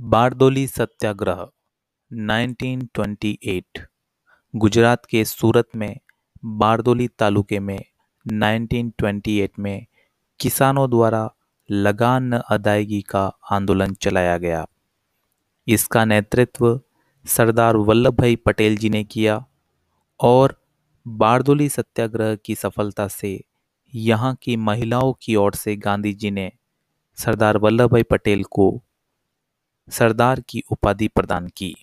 बारदोली सत्याग्रह 1928 गुजरात के सूरत में, बारदोली तालुके में 1928 में किसानों द्वारा लगान अदायगी का आंदोलन चलाया गया। इसका नेतृत्व सरदार वल्लभ भाई पटेल जी ने किया और बारदोली सत्याग्रह की सफलता से यहाँ की महिलाओं की ओर से गांधी जी ने सरदार वल्लभ भाई पटेल को सरदार की उपाधि प्रदान की।